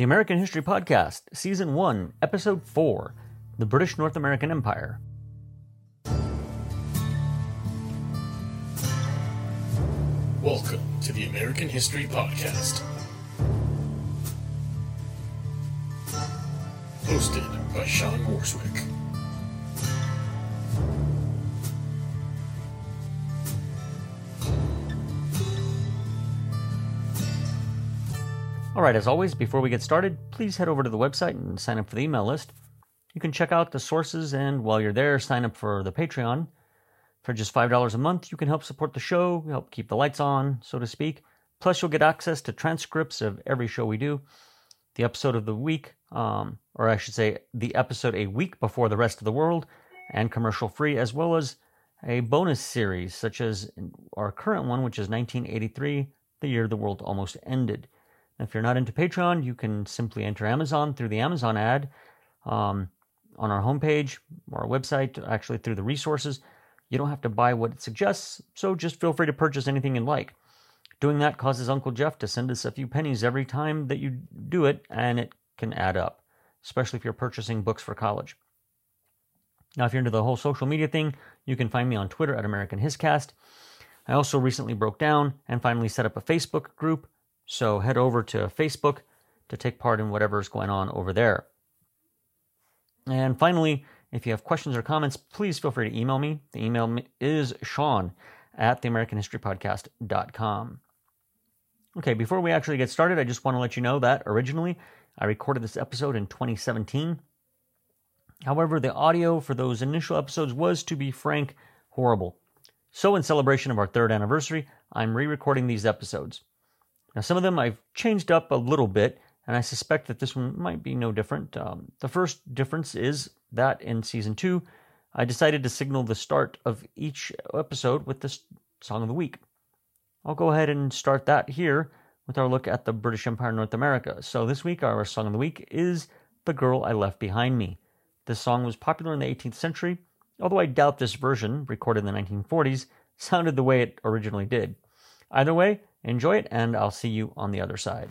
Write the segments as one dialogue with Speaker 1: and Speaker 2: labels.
Speaker 1: The American History Podcast, Season 1, Episode 4 The British North American Empire.
Speaker 2: Welcome to the American History Podcast. Hosted by Sean Morswick.
Speaker 1: All right, as always, before we get started, please head over to the website and sign up for the email list. You can check out the sources, and while you're there, sign up for the Patreon. For just $5 a month, you can help support the show, help keep the lights on, so to speak. Plus, you'll get access to transcripts of every show we do, the episode of the week, um, or I should say, the episode a week before the rest of the world, and commercial free, as well as a bonus series, such as our current one, which is 1983, the year the world almost ended. If you're not into Patreon, you can simply enter Amazon through the Amazon ad um, on our homepage or our website, actually through the resources. You don't have to buy what it suggests, so just feel free to purchase anything you like. Doing that causes Uncle Jeff to send us a few pennies every time that you do it, and it can add up, especially if you're purchasing books for college. Now, if you're into the whole social media thing, you can find me on Twitter at American Hiscast. I also recently broke down and finally set up a Facebook group so head over to Facebook to take part in whatever is going on over there. And finally, if you have questions or comments, please feel free to email me. The email is Sean at theamericanhistorypodcast.com. Okay, before we actually get started, I just want to let you know that originally I recorded this episode in 2017. However, the audio for those initial episodes was, to be frank, horrible. So, in celebration of our third anniversary, I'm re recording these episodes. Now, some of them I've changed up a little bit, and I suspect that this one might be no different. Um, the first difference is that in season two, I decided to signal the start of each episode with this song of the week. I'll go ahead and start that here with our look at the British Empire North America. So this week, our song of the week is The Girl I Left Behind Me. This song was popular in the 18th century, although I doubt this version, recorded in the 1940s, sounded the way it originally did. Either way, Enjoy it, and I'll see you on the other side.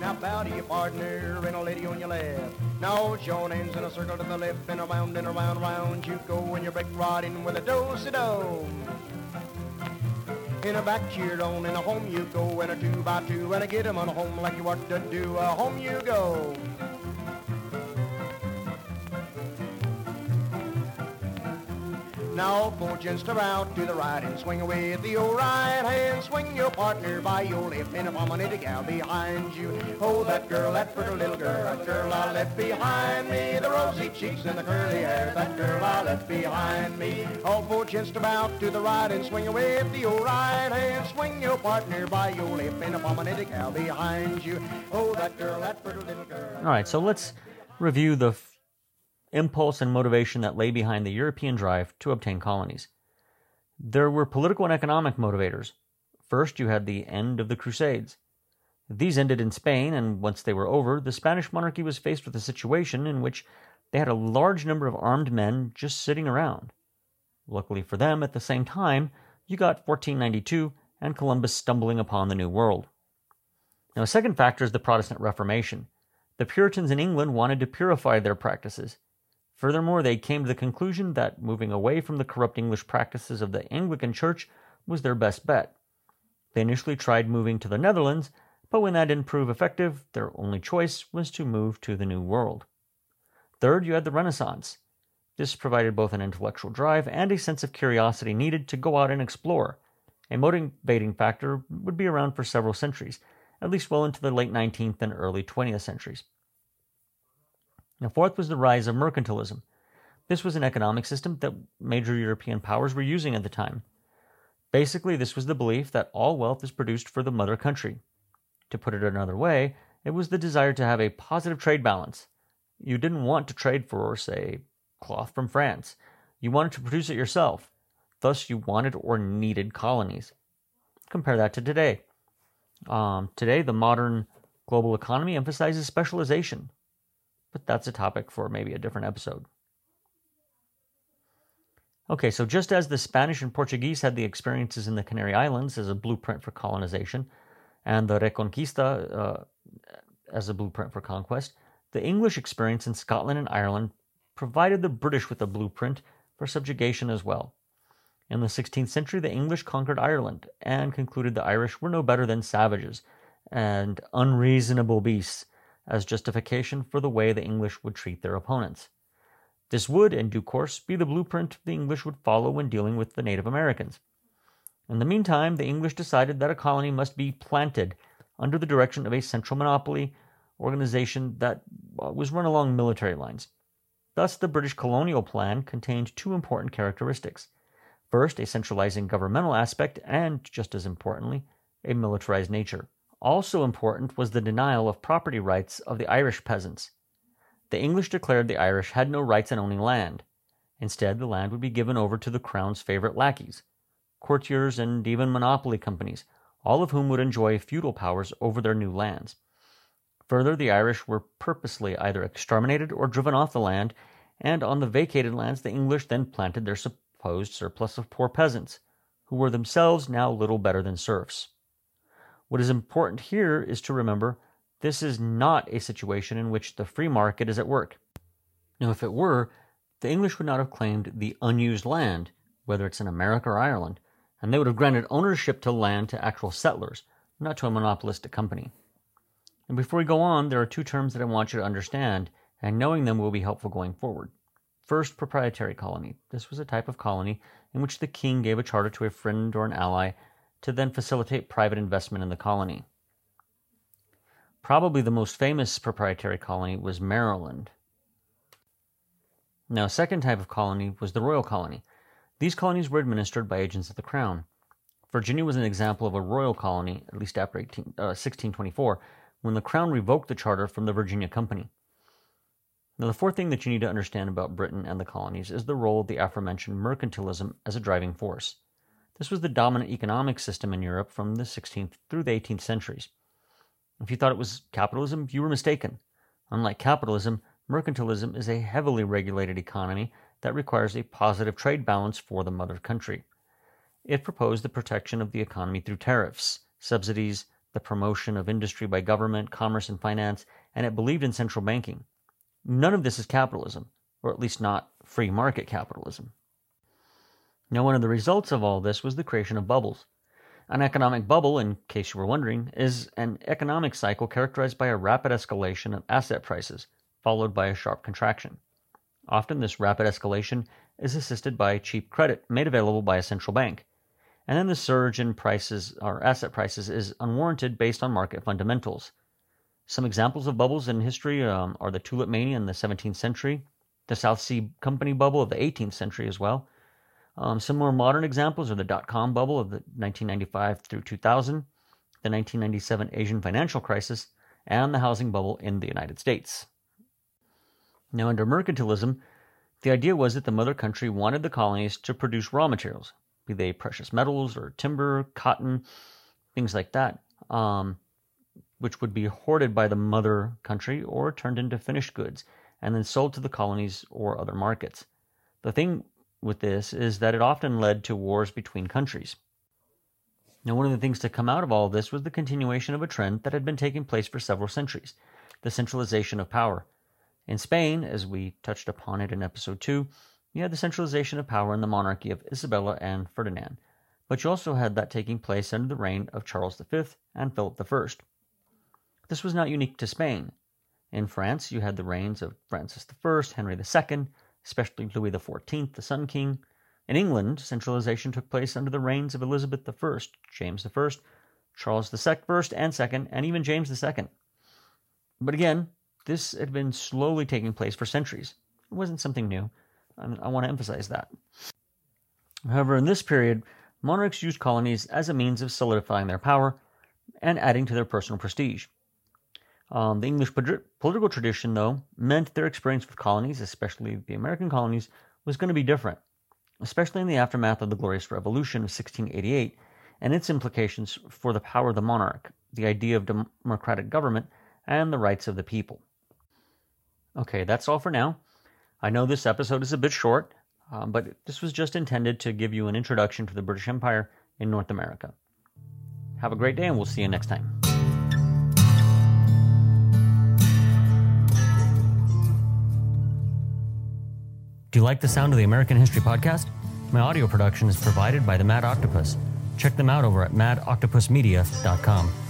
Speaker 3: Now bow to your partner and a lady on your left. Now join hands in a circle to the left and around and around, around you go when you break in with a do-si-do. In a back cheer on, in a home you go, and a two by two, and a get 'em on a home like you ought to do, a home you go. Now pull just around to the right and swing away the old right hand. Swing your partner by your left and a promenade gal behind you. Oh, that girl, that pretty little girl, that girl I left behind me. The rosy cheeks and the curly hair, that girl I left behind me. Oh, pull just about to the right and swing away the old right hand. Swing your partner by your left and a promenade gal behind you. Oh, that girl, that pretty little girl.
Speaker 1: All right, so let's review the impulse and motivation that lay behind the European drive to obtain colonies. There were political and economic motivators. First, you had the end of the Crusades. These ended in Spain, and once they were over, the Spanish monarchy was faced with a situation in which they had a large number of armed men just sitting around. Luckily for them, at the same time, you got 1492 and Columbus stumbling upon the New World. Now, a second factor is the Protestant Reformation. The Puritans in England wanted to purify their practices. Furthermore, they came to the conclusion that moving away from the corrupt English practices of the Anglican Church was their best bet. They initially tried moving to the Netherlands, but when that didn't prove effective, their only choice was to move to the New World. Third, you had the Renaissance. This provided both an intellectual drive and a sense of curiosity needed to go out and explore. A motivating factor would be around for several centuries, at least well into the late 19th and early 20th centuries. Now, fourth was the rise of mercantilism. This was an economic system that major European powers were using at the time. Basically, this was the belief that all wealth is produced for the mother country. To put it another way, it was the desire to have a positive trade balance. You didn't want to trade for, say, cloth from France. You wanted to produce it yourself. Thus, you wanted or needed colonies. Compare that to today. Um, today, the modern global economy emphasizes specialization but that's a topic for maybe a different episode. Okay, so just as the Spanish and Portuguese had the experiences in the Canary Islands as a blueprint for colonization, and the Reconquista uh, as a blueprint for conquest, the English experience in Scotland and Ireland provided the British with a blueprint for subjugation as well. In the 16th century, the English conquered Ireland and concluded the Irish were no better than savages and unreasonable beasts as justification for the way the English would treat their opponents. This would, in due course, be the blueprint the English would follow when dealing with the Native Americans. In the meantime, the English decided that a colony must be planted under the direction of a central monopoly organization that uh, was run along military lines. Thus, the British colonial plan contained two important characteristics. First, a centralizing governmental aspect, and, just as importantly, a militarized nature. Also important was the denial of property rights of the Irish peasants. The English declared the Irish had no rights in owning land. Instead, the land would be given over to the crown's favorite lackeys, courtiers, and even monopoly companies, all of whom would enjoy feudal powers over their new lands. Further, the Irish were purposely either exterminated or driven off the land, and on the vacated lands the English then planted their supposed surplus of poor peasants, who were themselves now little better than serfs. What is important here is to remember this is not a situation in which the free market is at work. Now, if it were, the English would not have claimed the unused land, whether it's in America or Ireland, and they would have granted ownership to land to actual settlers, not to a monopolistic company. And before we go on, there are two terms that I want you to understand, and knowing them will be helpful going forward. First, proprietary colony. This was a type of colony in which the king gave a charter to a friend or an ally to then facilitate private investment in the colony. Probably the most famous proprietary colony was Maryland. Now, a second type of colony was the royal colony. These colonies were administered by agents of the crown. Virginia was an example of a royal colony, at least after 18, uh, 1624, when the crown revoked the charter from the Virginia Company. Now, the fourth thing that you need to understand about Britain and the colonies is the role of the aforementioned mercantilism as a driving force. This was the dominant economic system in Europe from the 16th through the 18th centuries. If you thought it was capitalism, you were mistaken. Unlike capitalism, mercantilism is a heavily regulated economy that requires a positive trade balance for the mother country. It proposed the protection of the economy through tariffs, subsidies, the promotion of industry by government, commerce, and finance, and it believed in central banking. None of this is capitalism, or at least not free market capitalism. Now, one of the results of all this was the creation of bubbles. An economic bubble, in case you were wondering, is an economic cycle characterized by a rapid escalation of asset prices, followed by a sharp contraction. Often, this rapid escalation is assisted by cheap credit made available by a central bank. And then the surge in prices or asset prices is unwarranted based on market fundamentals. Some examples of bubbles in history um, are the tulip mania in the 17th century, the South Sea Company bubble of the 18th century as well, um, some more modern examples are the dot com bubble of the 1995 through 2000, the 1997 Asian financial crisis, and the housing bubble in the United States. Now, under mercantilism, the idea was that the mother country wanted the colonies to produce raw materials, be they precious metals or timber, cotton, things like that, um, which would be hoarded by the mother country or turned into finished goods and then sold to the colonies or other markets. The thing with this is that it often led to wars between countries. Now, one of the things to come out of all of this was the continuation of a trend that had been taking place for several centuries the centralization of power. In Spain, as we touched upon it in episode 2, you had the centralization of power in the monarchy of Isabella and Ferdinand, but you also had that taking place under the reign of Charles V and Philip I. This was not unique to Spain. In France, you had the reigns of Francis I, Henry II, especially Louis XIV, the Sun King. In England, centralization took place under the reigns of Elizabeth I, James I, Charles I and II, and even James II. But again, this had been slowly taking place for centuries. It wasn't something new. I want to emphasize that. However, in this period, monarchs used colonies as a means of solidifying their power and adding to their personal prestige. Um, the English political tradition, though, meant their experience with colonies, especially the American colonies, was going to be different, especially in the aftermath of the Glorious Revolution of 1688 and its implications for the power of the monarch, the idea of democratic government, and the rights of the people. Okay, that's all for now. I know this episode is a bit short. Um, but this was just intended to give you an introduction to the British Empire in North America. Have a great day, and we'll see you next time. Do you like the sound of the American History Podcast? My audio production is provided by the Mad Octopus. Check them out over at madoctopusmedia.com.